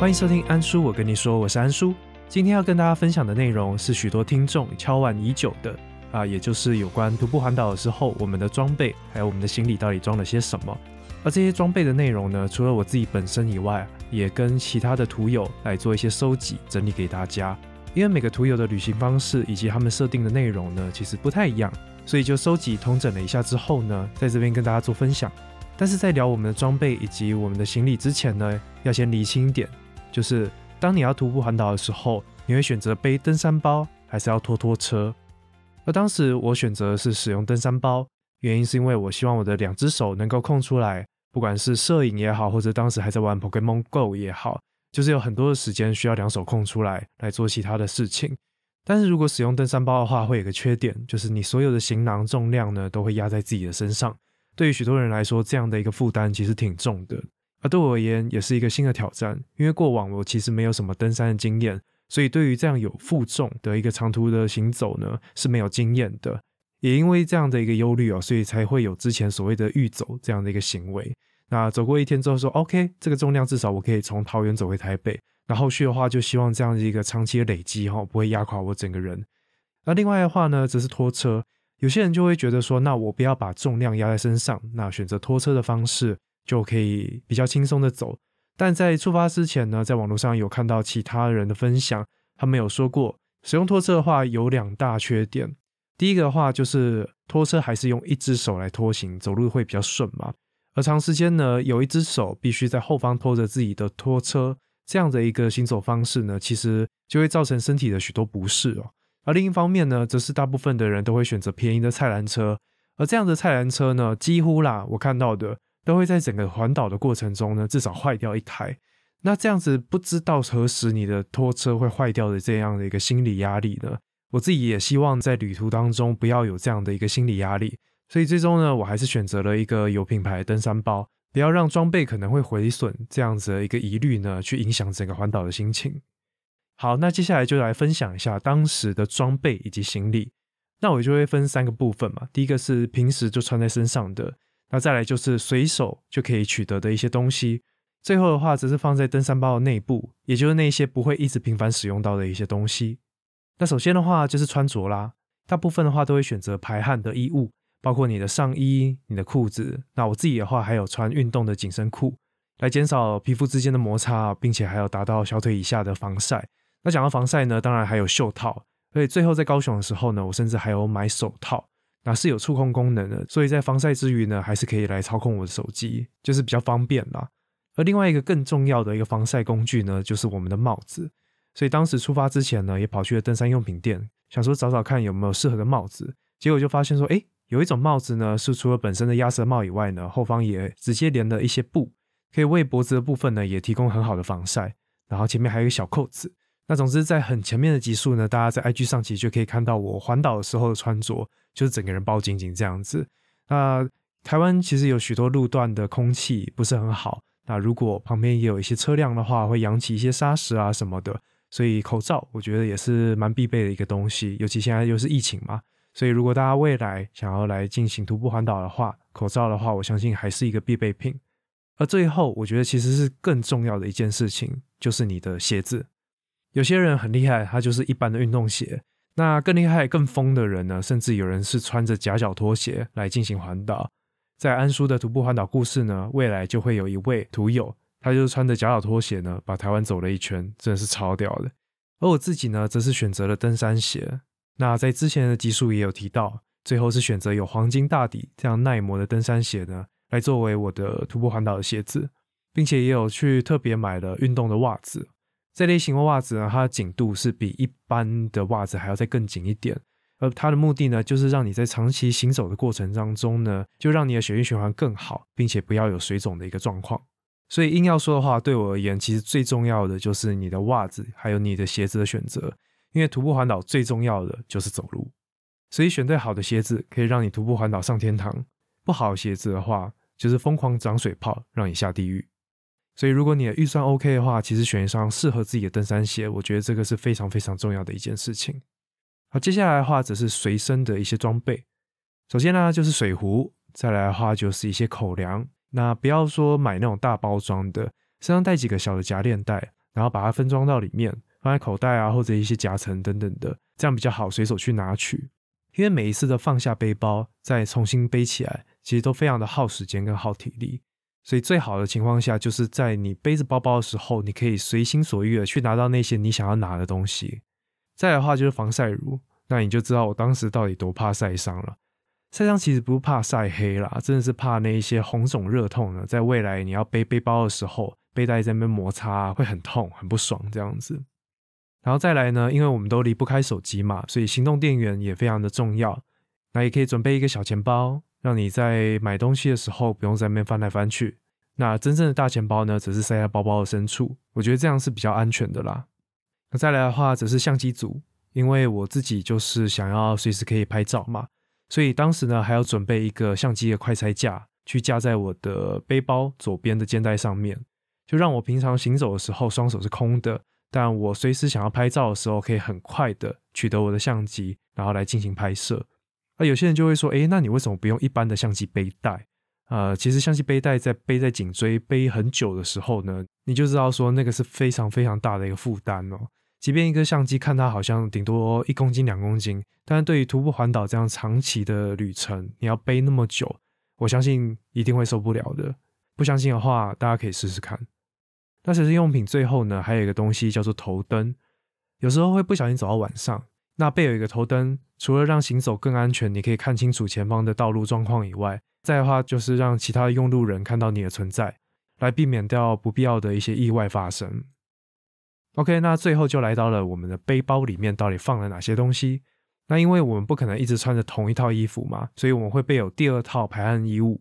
欢迎收听安叔，我跟你说，我是安叔。今天要跟大家分享的内容是许多听众敲碗已久的啊，也就是有关徒步环岛的时候，我们的装备还有我们的行李到底装了些什么。而这些装备的内容呢，除了我自己本身以外，也跟其他的图友来做一些收集整理给大家。因为每个图友的旅行方式以及他们设定的内容呢，其实不太一样，所以就收集通整了一下之后呢，在这边跟大家做分享。但是在聊我们的装备以及我们的行李之前呢，要先理清一点，就是当你要徒步环岛的时候，你会选择背登山包，还是要拖拖车？而当时我选择是使用登山包，原因是因为我希望我的两只手能够空出来，不管是摄影也好，或者当时还在玩 Pokemon Go 也好。就是有很多的时间需要两手空出来来做其他的事情，但是如果使用登山包的话，会有个缺点，就是你所有的行囊重量呢都会压在自己的身上。对于许多人来说，这样的一个负担其实挺重的。而对我而言，也是一个新的挑战，因为过往我其实没有什么登山的经验，所以对于这样有负重的一个长途的行走呢是没有经验的。也因为这样的一个忧虑哦，所以才会有之前所谓的预走这样的一个行为。那走过一天之后说，OK，这个重量至少我可以从桃园走回台北。那后续的话，就希望这样的一个长期的累积哈，不会压垮我整个人。那另外的话呢，则是拖车。有些人就会觉得说，那我不要把重量压在身上，那选择拖车的方式就可以比较轻松的走。但在出发之前呢，在网络上有看到其他人的分享，他们有说过，使用拖车的话有两大缺点。第一个的话就是拖车还是用一只手来拖行，走路会比较顺嘛。而长时间呢，有一只手必须在后方拖着自己的拖车，这样的一个行走方式呢，其实就会造成身体的许多不适哦。而另一方面呢，则是大部分的人都会选择便宜的菜篮车，而这样的菜篮车呢，几乎啦，我看到的都会在整个环岛的过程中呢，至少坏掉一台。那这样子不知道何时你的拖车会坏掉的这样的一个心理压力呢？我自己也希望在旅途当中不要有这样的一个心理压力。所以最终呢，我还是选择了一个有品牌的登山包，不要让装备可能会毁损这样子的一个疑虑呢，去影响整个环岛的心情。好，那接下来就来分享一下当时的装备以及行李。那我就会分三个部分嘛，第一个是平时就穿在身上的，那再来就是随手就可以取得的一些东西，最后的话则是放在登山包的内部，也就是那些不会一直频繁使用到的一些东西。那首先的话就是穿着啦，大部分的话都会选择排汗的衣物。包括你的上衣、你的裤子，那我自己的话还有穿运动的紧身裤，来减少皮肤之间的摩擦，并且还有达到小腿以下的防晒。那讲到防晒呢，当然还有袖套，所以最后在高雄的时候呢，我甚至还有买手套，那是有触控功能的，所以在防晒之余呢，还是可以来操控我的手机，就是比较方便啦。而另外一个更重要的一个防晒工具呢，就是我们的帽子。所以当时出发之前呢，也跑去了登山用品店，想说找找看有没有适合的帽子，结果就发现说，哎。有一种帽子呢，是除了本身的鸭舌帽以外呢，后方也直接连了一些布，可以为脖子的部分呢也提供很好的防晒。然后前面还有一个小扣子。那总之在很前面的集数呢，大家在 IG 上其实就可以看到我环岛的时候的穿着，就是整个人包紧紧这样子。那台湾其实有许多路段的空气不是很好，那如果旁边也有一些车辆的话，会扬起一些沙石啊什么的，所以口罩我觉得也是蛮必备的一个东西，尤其现在又是疫情嘛。所以，如果大家未来想要来进行徒步环岛的话，口罩的话，我相信还是一个必备品。而最后，我觉得其实是更重要的一件事情，就是你的鞋子。有些人很厉害，他就是一般的运动鞋。那更厉害、更疯的人呢，甚至有人是穿着夹脚拖鞋来进行环岛。在安叔的徒步环岛故事呢，未来就会有一位徒友，他就是穿着夹脚拖鞋呢，把台湾走了一圈，真的是超屌的。而我自己呢，则是选择了登山鞋。那在之前的集数也有提到，最后是选择有黄金大底这样耐磨的登山鞋呢，来作为我的徒步环岛的鞋子，并且也有去特别买了运动的袜子。这类型的袜子呢，它的紧度是比一般的袜子还要再更紧一点，而它的目的呢，就是让你在长期行走的过程当中呢，就让你的血液循环更好，并且不要有水肿的一个状况。所以硬要说的话，对我而言，其实最重要的就是你的袜子还有你的鞋子的选择。因为徒步环岛最重要的就是走路，所以选对好的鞋子可以让你徒步环岛上天堂。不好鞋子的话，就是疯狂长水泡，让你下地狱。所以如果你的预算 OK 的话，其实选一双适合自己的登山鞋，我觉得这个是非常非常重要的一件事情。好，接下来的话则是随身的一些装备。首先呢就是水壶，再来的话就是一些口粮。那不要说买那种大包装的，身上带几个小的夹链袋。然后把它分装到里面，放在口袋啊或者一些夹层等等的，这样比较好随手去拿取。因为每一次的放下背包再重新背起来，其实都非常的耗时间跟耗体力。所以最好的情况下，就是在你背着包包的时候，你可以随心所欲的去拿到那些你想要拿的东西。再来的话就是防晒乳，那你就知道我当时到底多怕晒伤了。晒伤其实不怕晒黑啦，真的是怕那一些红肿热痛呢，在未来你要背背包的时候，背带在那边摩擦会很痛很不爽这样子。然后再来呢，因为我们都离不开手机嘛，所以行动电源也非常的重要。那也可以准备一个小钱包，让你在买东西的时候不用在那边翻来翻去。那真正的大钱包呢，则是塞在包包的深处，我觉得这样是比较安全的啦。那再来的话，则是相机组，因为我自己就是想要随时可以拍照嘛。所以当时呢，还要准备一个相机的快拆架，去架在我的背包左边的肩带上面，就让我平常行走的时候双手是空的，但我随时想要拍照的时候，可以很快的取得我的相机，然后来进行拍摄。那有些人就会说，诶，那你为什么不用一般的相机背带？呃，其实相机背带在背在颈椎背很久的时候呢，你就知道说那个是非常非常大的一个负担哦。即便一个相机看它好像顶多一公斤两公斤，但是对于徒步环岛这样长期的旅程，你要背那么久，我相信一定会受不了的。不相信的话，大家可以试试看。那其实用品最后呢，还有一个东西叫做头灯，有时候会不小心走到晚上，那备有一个头灯，除了让行走更安全，你可以看清楚前方的道路状况以外，再的话就是让其他的用路人看到你的存在，来避免掉不必要的一些意外发生。OK，那最后就来到了我们的背包里面到底放了哪些东西？那因为我们不可能一直穿着同一套衣服嘛，所以我们会备有第二套排汗衣物。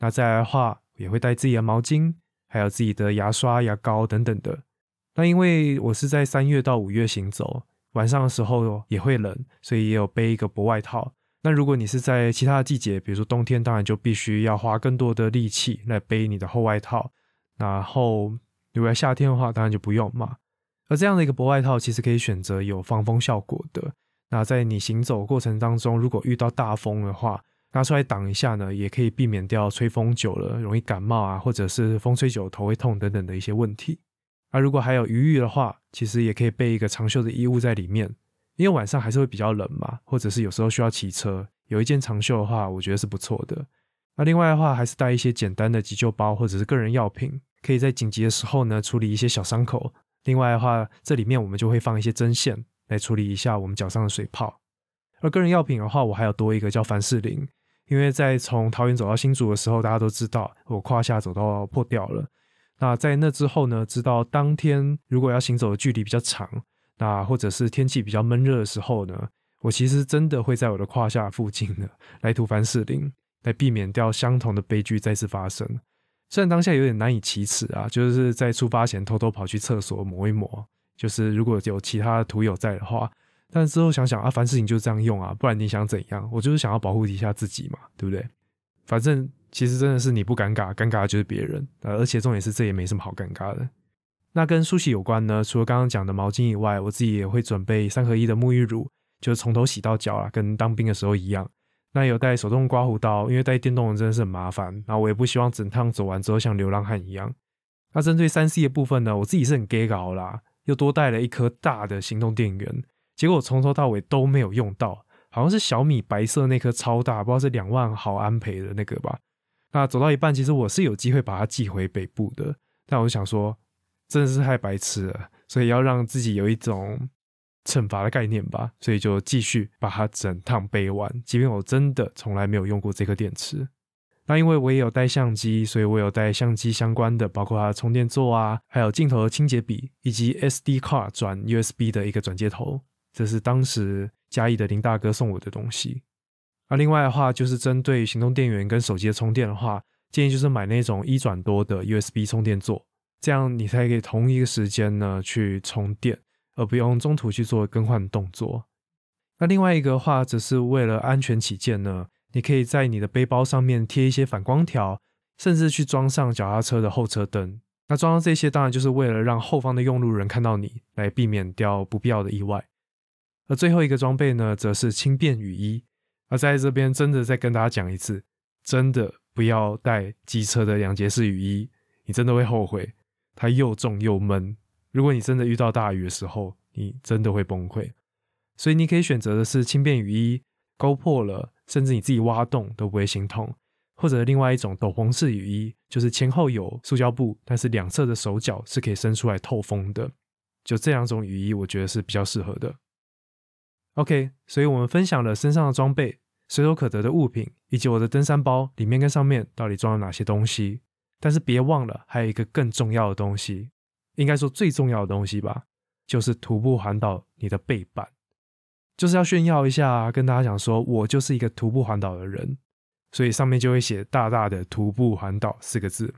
那再来的话，也会带自己的毛巾，还有自己的牙刷、牙膏等等的。那因为我是在三月到五月行走，晚上的时候也会冷，所以也有背一个薄外套。那如果你是在其他的季节，比如说冬天，当然就必须要花更多的力气来背你的厚外套。然后如果夏天的话，当然就不用嘛。而这样的一个薄外套，其实可以选择有防风效果的。那在你行走过程当中，如果遇到大风的话，拿出来挡一下呢，也可以避免掉吹风久了容易感冒啊，或者是风吹久头会痛等等的一些问题。而如果还有余裕的话，其实也可以备一个长袖的衣物在里面，因为晚上还是会比较冷嘛，或者是有时候需要骑车，有一件长袖的话，我觉得是不错的。那另外的话，还是带一些简单的急救包或者是个人药品，可以在紧急的时候呢处理一些小伤口。另外的话，这里面我们就会放一些针线来处理一下我们脚上的水泡。而个人药品的话，我还有多一个叫凡士林，因为在从桃园走到新竹的时候，大家都知道我胯下走到破掉了。那在那之后呢，知道当天如果要行走的距离比较长，那或者是天气比较闷热的时候呢，我其实真的会在我的胯下附近呢来涂凡士林，来避免掉相同的悲剧再次发生。虽然当下有点难以启齿啊，就是在出发前偷偷跑去厕所抹一抹，就是如果有其他的徒友在的话，但之后想想啊，凡士林就这样用啊，不然你想怎样？我就是想要保护一下自己嘛，对不对？反正其实真的是你不尴尬，尴尬的就是别人，而且重点是这也没什么好尴尬的。那跟梳洗有关呢，除了刚刚讲的毛巾以外，我自己也会准备三合一的沐浴乳，就是从头洗到脚啊，跟当兵的时候一样。那有带手动刮胡刀，因为带电动的真的是很麻烦。那我也不希望整趟走完之后像流浪汉一样。那针对三 C 的部分呢，我自己是很 gay 搞啦，又多带了一颗大的行动电源。结果从头到尾都没有用到，好像是小米白色那颗超大，不知道是两万毫安培的那个吧。那走到一半，其实我是有机会把它寄回北部的，但我就想说，真的是太白痴了，所以要让自己有一种。惩罚的概念吧，所以就继续把它整趟背完。即便我真的从来没有用过这颗电池，那因为我也有带相机，所以我有带相机相关的，包括它的充电座啊，还有镜头的清洁笔，以及 SD 卡转 USB 的一个转接头。这是当时嘉义的林大哥送我的东西。那另外的话，就是针对行动电源跟手机的充电的话，建议就是买那种一转多的 USB 充电座，这样你才可以同一个时间呢去充电。而不用中途去做更换动作。那另外一个话，则是为了安全起见呢，你可以在你的背包上面贴一些反光条，甚至去装上脚踏车的后车灯。那装上这些，当然就是为了让后方的用路人看到你，来避免掉不必要的意外。而最后一个装备呢，则是轻便雨衣。而在这边，真的再跟大家讲一次，真的不要带机车的两节式雨衣，你真的会后悔，它又重又闷。如果你真的遇到大雨的时候，你真的会崩溃。所以你可以选择的是轻便雨衣，勾破了，甚至你自己挖洞都不会心痛；或者另外一种斗篷式雨衣，就是前后有塑胶布，但是两侧的手脚是可以伸出来透风的。就这两种雨衣，我觉得是比较适合的。OK，所以我们分享了身上的装备、随手可得的物品，以及我的登山包里面跟上面到底装了哪些东西。但是别忘了，还有一个更重要的东西，应该说最重要的东西吧，就是徒步环岛你的背板，就是要炫耀一下，跟大家讲说我就是一个徒步环岛的人，所以上面就会写大大的“徒步环岛”四个字。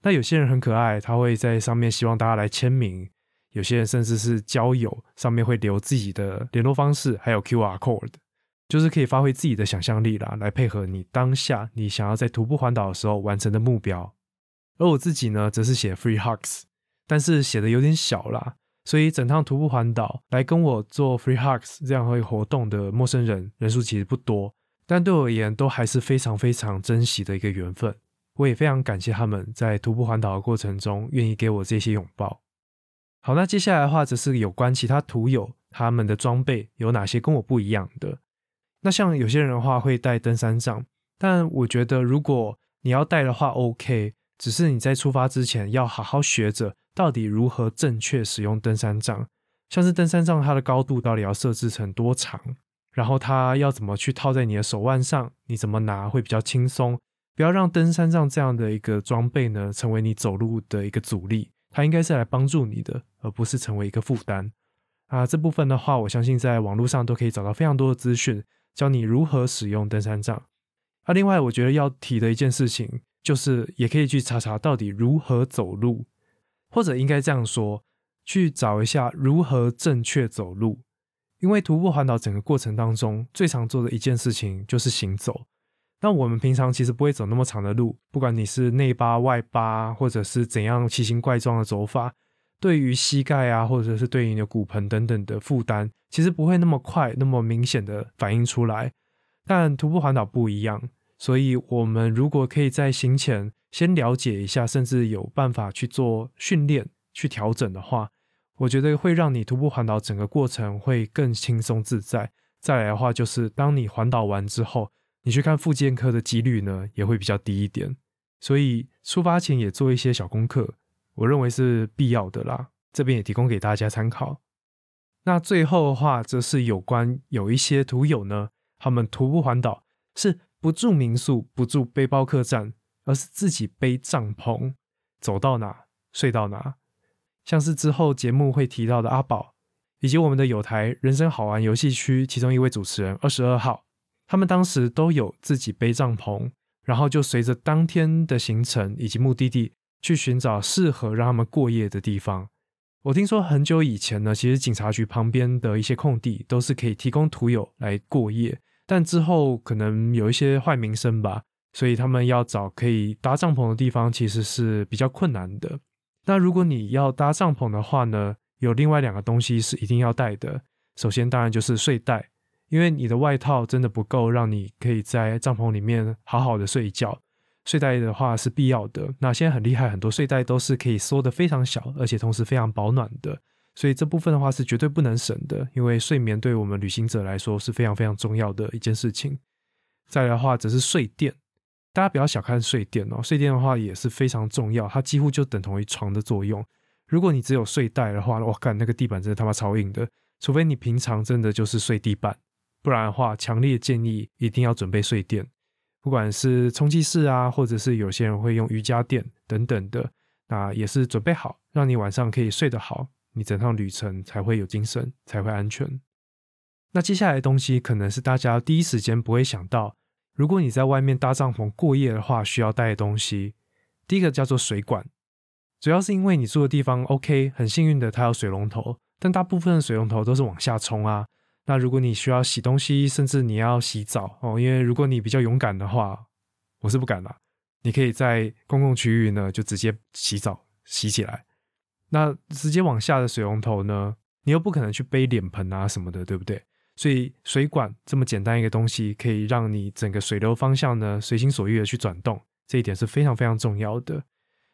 那有些人很可爱，他会在上面希望大家来签名。有些人甚至是交友，上面会留自己的联络方式，还有 QR code，就是可以发挥自己的想象力啦，来配合你当下你想要在徒步环岛的时候完成的目标。而我自己呢，则是写 free hugs，但是写的有点小啦，所以整趟徒步环岛来跟我做 free hugs 这样会活动的陌生人人数其实不多，但对我而言都还是非常非常珍惜的一个缘分。我也非常感谢他们在徒步环岛的过程中愿意给我这些拥抱。好，那接下来的话则是有关其他徒友他们的装备有哪些跟我不一样的。那像有些人的话会带登山杖，但我觉得如果你要带的话，OK，只是你在出发之前要好好学着到底如何正确使用登山杖，像是登山杖它的高度到底要设置成多长，然后它要怎么去套在你的手腕上，你怎么拿会比较轻松，不要让登山杖这样的一个装备呢成为你走路的一个阻力。它应该是来帮助你的，而不是成为一个负担啊！这部分的话，我相信在网络上都可以找到非常多的资讯，教你如何使用登山杖。啊，另外我觉得要提的一件事情，就是也可以去查查到底如何走路，或者应该这样说，去找一下如何正确走路。因为徒步环岛整个过程当中，最常做的一件事情就是行走。那我们平常其实不会走那么长的路，不管你是内八外八，或者是怎样奇形怪状的走法，对于膝盖啊，或者是对于你的骨盆等等的负担，其实不会那么快、那么明显的反映出来。但徒步环岛不一样，所以我们如果可以在行前先了解一下，甚至有办法去做训练、去调整的话，我觉得会让你徒步环岛整个过程会更轻松自在。再来的话，就是当你环岛完之后。你去看复健科的几率呢，也会比较低一点，所以出发前也做一些小功课，我认为是必要的啦。这边也提供给大家参考。那最后的话，则是有关有一些徒友呢，他们徒步环岛是不住民宿、不住背包客栈，而是自己背帐篷，走到哪睡到哪。像是之后节目会提到的阿宝，以及我们的有台人生好玩游戏区其中一位主持人二十二号。他们当时都有自己背帐篷，然后就随着当天的行程以及目的地去寻找适合让他们过夜的地方。我听说很久以前呢，其实警察局旁边的一些空地都是可以提供徒友来过夜，但之后可能有一些坏名声吧，所以他们要找可以搭帐篷的地方其实是比较困难的。那如果你要搭帐篷的话呢，有另外两个东西是一定要带的，首先当然就是睡袋。因为你的外套真的不够，让你可以在帐篷里面好好的睡一觉。睡袋的话是必要的。那现在很厉害，很多睡袋都是可以缩的非常小，而且同时非常保暖的。所以这部分的话是绝对不能省的，因为睡眠对我们旅行者来说是非常非常重要的一件事情。再来的话，则是睡垫。大家不要小看睡垫哦，睡垫的话也是非常重要，它几乎就等同于床的作用。如果你只有睡袋的话，我靠，那个地板真的他妈超硬的。除非你平常真的就是睡地板。不然的话，强烈建议一定要准备睡垫，不管是充气式啊，或者是有些人会用瑜伽垫等等的，那也是准备好，让你晚上可以睡得好，你整趟旅程才会有精神，才会安全。那接下来的东西可能是大家第一时间不会想到，如果你在外面搭帐篷过夜的话，需要带的东西，第一个叫做水管，主要是因为你住的地方 OK，很幸运的它有水龙头，但大部分的水龙头都是往下冲啊。那如果你需要洗东西，甚至你要洗澡哦，因为如果你比较勇敢的话，我是不敢的。你可以在公共区域呢，就直接洗澡洗起来。那直接往下的水龙头呢，你又不可能去背脸盆啊什么的，对不对？所以水管这么简单一个东西，可以让你整个水流方向呢随心所欲的去转动，这一点是非常非常重要的。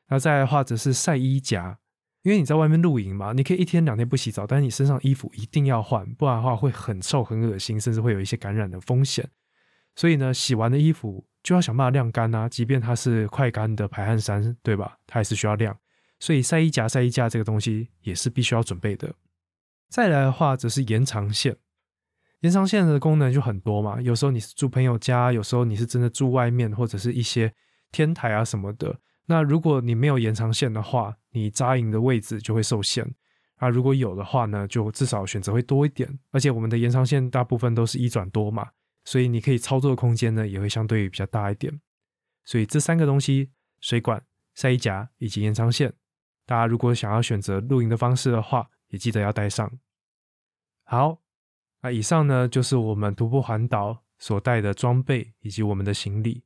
那再来的话，则是晒衣夹。因为你在外面露营嘛，你可以一天两天不洗澡，但是你身上衣服一定要换，不然的话会很臭、很恶心，甚至会有一些感染的风险。所以呢，洗完的衣服就要想办法晾干啊，即便它是快干的排汗衫，对吧？它还是需要晾。所以晒衣夹、晒衣架这个东西也是必须要准备的。再来的话，则是延长线。延长线的功能就很多嘛，有时候你是住朋友家，有时候你是真的住外面，或者是一些天台啊什么的。那如果你没有延长线的话，你扎营的位置就会受限啊。如果有的话呢，就至少选择会多一点。而且我们的延长线大部分都是一转多嘛，所以你可以操作的空间呢也会相对比较大一点。所以这三个东西：水管、塞衣夹以及延长线，大家如果想要选择露营的方式的话，也记得要带上。好，那以上呢就是我们徒步环岛所带的装备以及我们的行李。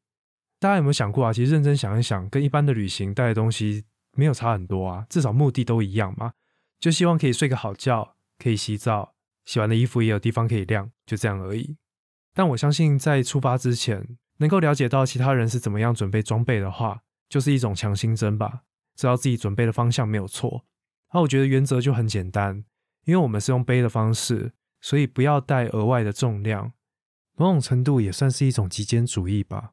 大家有没有想过啊？其实认真想一想，跟一般的旅行带的东西没有差很多啊，至少目的都一样嘛，就希望可以睡个好觉，可以洗澡，洗完的衣服也有地方可以晾，就这样而已。但我相信在出发之前，能够了解到其他人是怎么样准备装备的话，就是一种强心针吧。知道自己准备的方向没有错。那我觉得原则就很简单，因为我们是用背的方式，所以不要带额外的重量，某种程度也算是一种极简主义吧。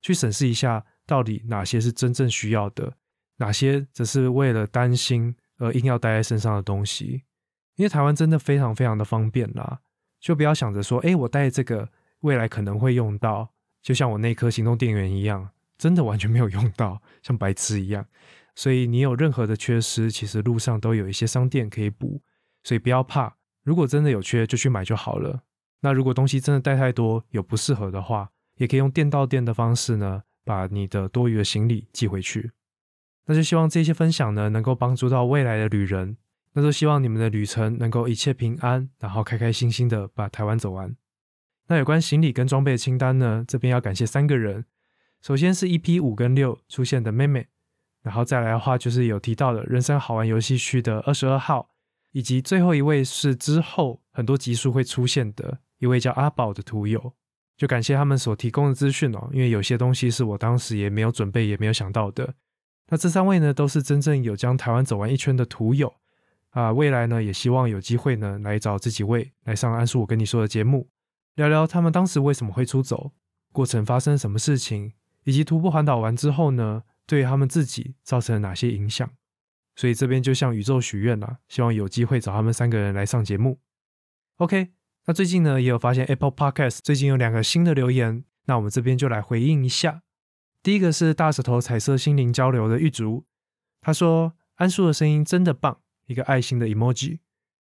去审视一下，到底哪些是真正需要的，哪些只是为了担心而硬要带在身上的东西。因为台湾真的非常非常的方便啦，就不要想着说，哎，我带这个未来可能会用到，就像我那颗行动电源一样，真的完全没有用到，像白痴一样。所以你有任何的缺失，其实路上都有一些商店可以补，所以不要怕。如果真的有缺，就去买就好了。那如果东西真的带太多，有不适合的话，也可以用电到电的方式呢，把你的多余的行李寄回去。那就希望这些分享呢，能够帮助到未来的旅人。那就希望你们的旅程能够一切平安，然后开开心心的把台湾走完。那有关行李跟装备的清单呢，这边要感谢三个人。首先是 EP 五跟六出现的妹妹，然后再来的话就是有提到的人生好玩游戏区的二十二号，以及最后一位是之后很多集数会出现的一位叫阿宝的图友。就感谢他们所提供的资讯哦，因为有些东西是我当时也没有准备，也没有想到的。那这三位呢，都是真正有将台湾走完一圈的徒友啊。未来呢，也希望有机会呢，来找这几位来上安叔我跟你说的节目，聊聊他们当时为什么会出走，过程发生什么事情，以及徒步环岛完之后呢，对他们自己造成了哪些影响。所以这边就向宇宙许愿啦，希望有机会找他们三个人来上节目。OK。那最近呢，也有发现 Apple Podcast 最近有两个新的留言，那我们这边就来回应一下。第一个是大舌头彩色心灵交流的玉竹，他说安叔的声音真的棒，一个爱心的 emoji。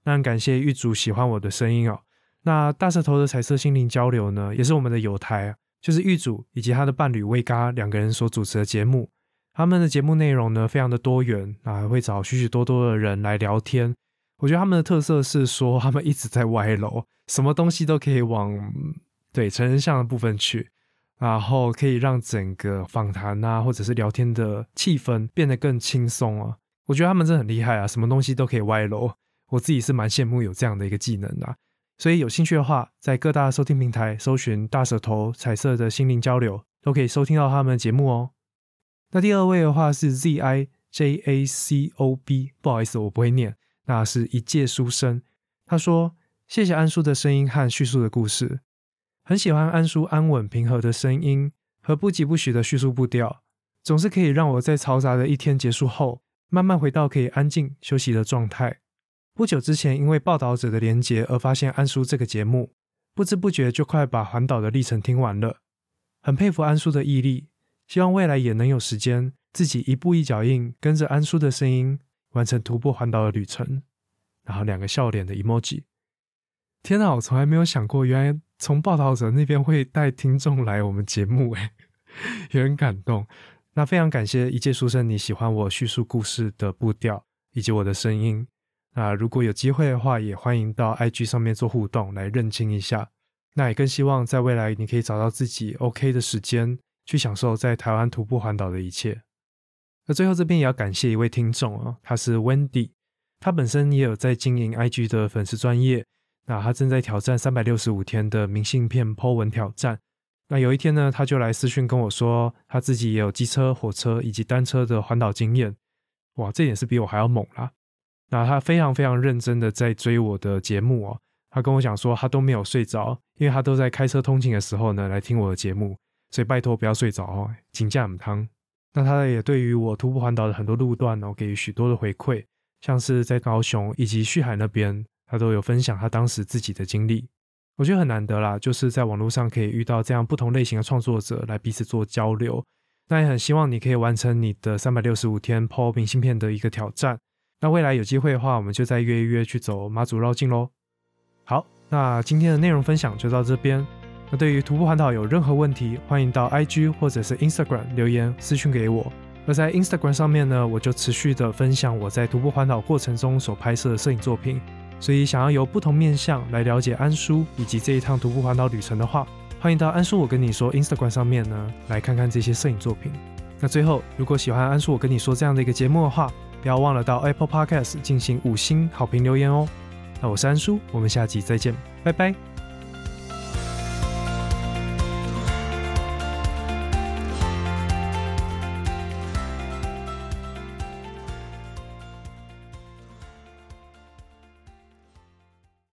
那很感谢玉竹喜欢我的声音哦。那大舌头的彩色心灵交流呢，也是我们的友台，就是玉竹以及他的伴侣威嘎两个人所主持的节目。他们的节目内容呢，非常的多元，那还会找许许多多的人来聊天。我觉得他们的特色是说，他们一直在歪楼，什么东西都可以往对成人像的部分去，然后可以让整个访谈啊，或者是聊天的气氛变得更轻松啊。我觉得他们真的很厉害啊，什么东西都可以歪楼。我自己是蛮羡慕有这样的一个技能的，所以有兴趣的话，在各大收听平台搜寻“大舌头彩色的心灵交流”，都可以收听到他们的节目哦。那第二位的话是 Z I J A C O B，不好意思，我不会念。那是一介书生，他说：“谢谢安叔的声音和叙述的故事，很喜欢安叔安稳平和的声音和不疾不徐的叙述步调，总是可以让我在嘈杂的一天结束后，慢慢回到可以安静休息的状态。不久之前，因为报道者的连结而发现安叔这个节目，不知不觉就快把环岛的历程听完了，很佩服安叔的毅力，希望未来也能有时间自己一步一脚印跟着安叔的声音。”完成徒步环岛的旅程，然后两个笑脸的 emoji。天哪，我从来没有想过，原来从报道者那边会带听众来我们节目，哎，有点感动。那非常感谢一介书生，你喜欢我叙述故事的步调以及我的声音。那如果有机会的话，也欢迎到 IG 上面做互动，来认清一下。那也更希望在未来你可以找到自己 OK 的时间，去享受在台湾徒步环岛的一切。那最后这边也要感谢一位听众哦，他是 Wendy，他本身也有在经营 IG 的粉丝专业，那他正在挑战三百六十五天的明信片 Po 文挑战。那有一天呢，他就来私讯跟我说，他自己也有机车、火车以及单车的环岛经验。哇，这点是比我还要猛啦。那他非常非常认真的在追我的节目哦，他跟我讲说他都没有睡着，因为他都在开车通勤的时候呢来听我的节目，所以拜托不要睡着哦，请假母汤。那他也对于我徒步环岛的很多路段哦给予许多的回馈，像是在高雄以及旭海那边，他都有分享他当时自己的经历。我觉得很难得啦，就是在网络上可以遇到这样不同类型的创作者来彼此做交流。那也很希望你可以完成你的三百六十五天抛明信片的一个挑战。那未来有机会的话，我们就再约一约去走马祖绕境喽。好，那今天的内容分享就到这边。那对于徒步环岛有任何问题，欢迎到 IG 或者是 Instagram 留言私讯给我。而在 Instagram 上面呢，我就持续的分享我在徒步环岛过程中所拍摄的摄影作品。所以，想要由不同面向来了解安叔以及这一趟徒步环岛旅程的话，欢迎到安叔我跟你说 Instagram 上面呢来看看这些摄影作品。那最后，如果喜欢安叔我跟你说这样的一个节目的话，不要忘了到 Apple Podcast 进行五星好评留言哦。那我是安叔，我们下集再见，拜拜。